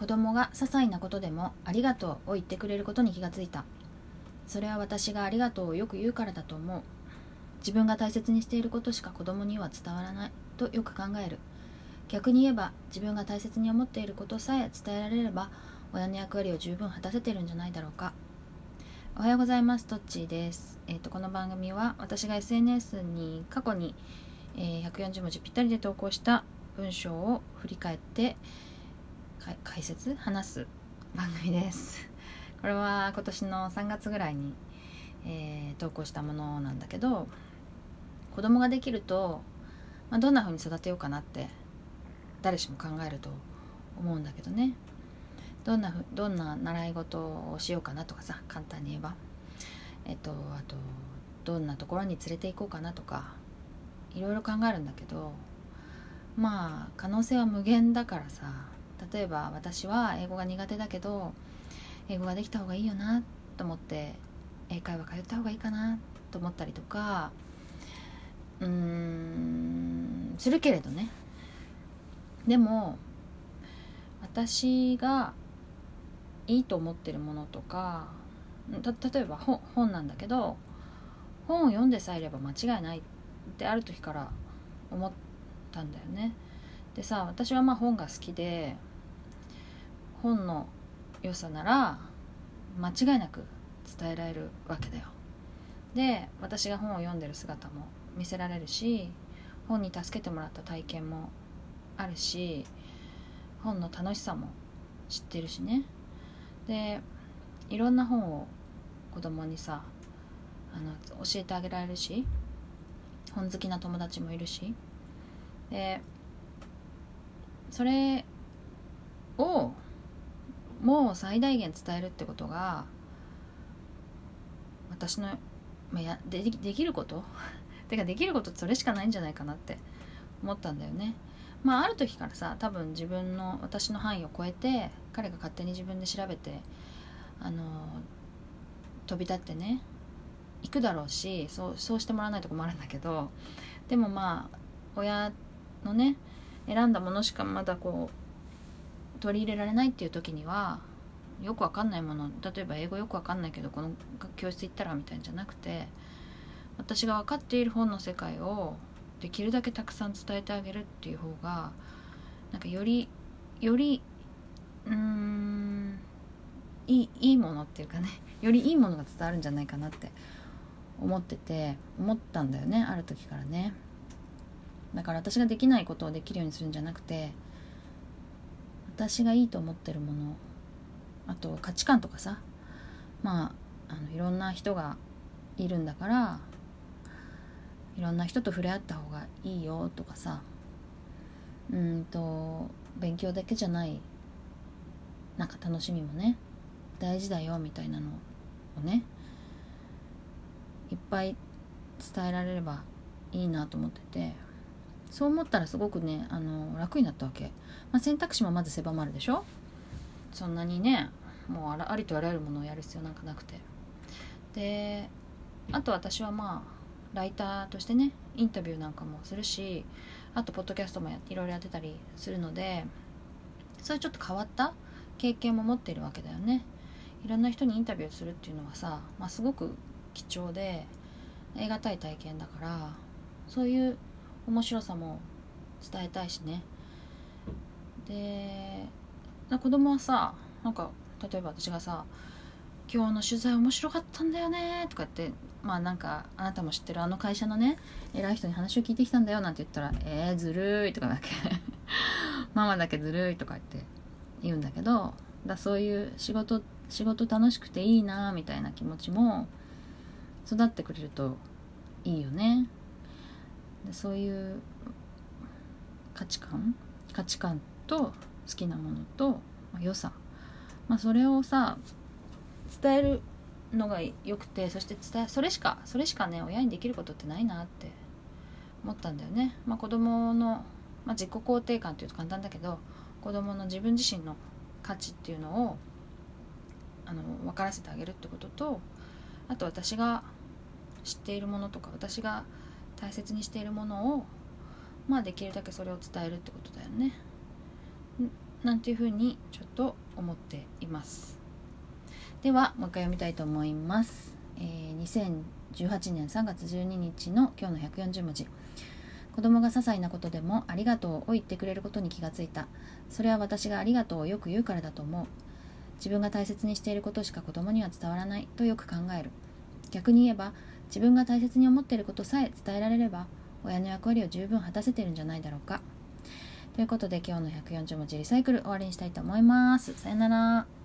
子供が些細なことでも「ありがとう」を言ってくれることに気がついた。それは私が「ありがとう」をよく言うからだと思う。自分が大切にしていることしか子供には伝わらないとよく考える。逆に言えば自分が大切に思っていることさえ伝えられれば親の役割を十分果たせてるんじゃないだろうか。おはようございます。トッチーです、えーと、この番組は私が SNS に過去に、えー、140文字ぴったりで投稿した文章を振り返って解説？話す番組です。これは今年の3月ぐらいに、えー、投稿したものなんだけど子供ができると、まあ、どんな風に育てようかなって誰しも考えると思うんだけどね。どんなふどんな習い事をしようかなとかさ簡単に言えば。えっとあとどんなところに連れて行こうかなとかいろいろ考えるんだけどまあ可能性は無限だからさ例えば私は英語が苦手だけど英語ができた方がいいよなと思って英会話通った方がいいかなと思ったりとかうーんするけれどねでも私がいいと思ってるものとか例えば本本なんだけど本を読んでさえいれば間違いないってある時から思ったんだよね。でさ私はまあ本が好きで本の良さなら間違いなく伝えられるわけだよ。で私が本を読んでる姿も見せられるし本に助けてもらった体験もあるし本の楽しさも知ってるしねでいろんな本を子供にさあの教えてあげられるし本好きな友達もいるしでそれをもう最大限伝えるってことが私の、まあ、やでできること？てかできることそれしかないんじゃないかなって思ったんだよね。まあある時からさ多分自分の私の範囲を超えて彼が勝手に自分で調べてあの飛び立ってね行くだろうしそうそうしてもらわないと困るんだけどでもまあ親のね選んだものしかまだこう取り入れられないっていう時にはよくわかんないもの例えば英語よくわかんないけどこの教室行ったらみたいんじゃなくて私が分かっている本の世界をできるだけたくさん伝えてあげるっていう方がなんかよりよりうーんいいいいものっていうかねよりいいものが伝わるんじゃないかなって思ってて思ったんだよねある時からね。だから私ができないことをできるようにするんじゃなくて私がいいと思ってるものあと価値観とかさまああのいろんな人がいるんだからいろんな人と触れ合った方がいいよとかさうんと勉強だけじゃないなんか楽しみもね大事だよみたいなのをねいっぱい伝えられればいいなと思ってて。そう思ったらすごくねあの楽になったわけ、まあ、選択肢もまず狭まるでしょ？そんなにねもうありとあらゆるものをやる必要なんかなくて。であと私はまあライターとしてねインタビューなんかもするしあとポッドキャストもいろいろやってたりするのでそういうちょっと変わった経験も持っているわけだよね。いろんな人にインタビューするっていうのはさ、まあ、すごく貴重で得難い体験だからそういう面白さも伝えたいしね。で子供はさなんか例えば私がさ「今日の取材面白かったんだよね」とか言ってまあなんかあなたも知ってるあの会社のね偉い人に話を聞いてきたんだよなんて言ったら「えー、ずるい」とかだけ。ママだけずるいとか言って言うんだけどだそういう仕事仕事楽しくていいなみたいな気持ちも育ってくれるといいよね。そういう価値観？価値観と好きなものと、まあ、良さ、まあ、それをさ伝えるのがよくてそして伝えそれしかそれしかね親にできることってないなって思ったんだよね。まあ、子供の、まあ、自己肯定感っていうと簡単だけど子供の自分自身の価値っていうのをあの分からせてあげるってこととあと私が知っているものとか私が大切にしているものをまあできるだけそれを伝えるってことだよね。なんていうふうにちょっと思っています。ではもう一回読みたいと思います、えー、2018年3月12日の今日の140文字。子供が些細なことでもありがとうを言ってくれることに気がついた。それは私がありがとうをよく言うからだと思う。自分が大切にしていることしか子供には伝わらないとよく考える。逆に言えば自分が大切に思っていることさえ伝えられれば親の役割を十分果たせてるんじゃないだろうかということで今日の140文字リサイクル終わりにしたいと思います。さよなら。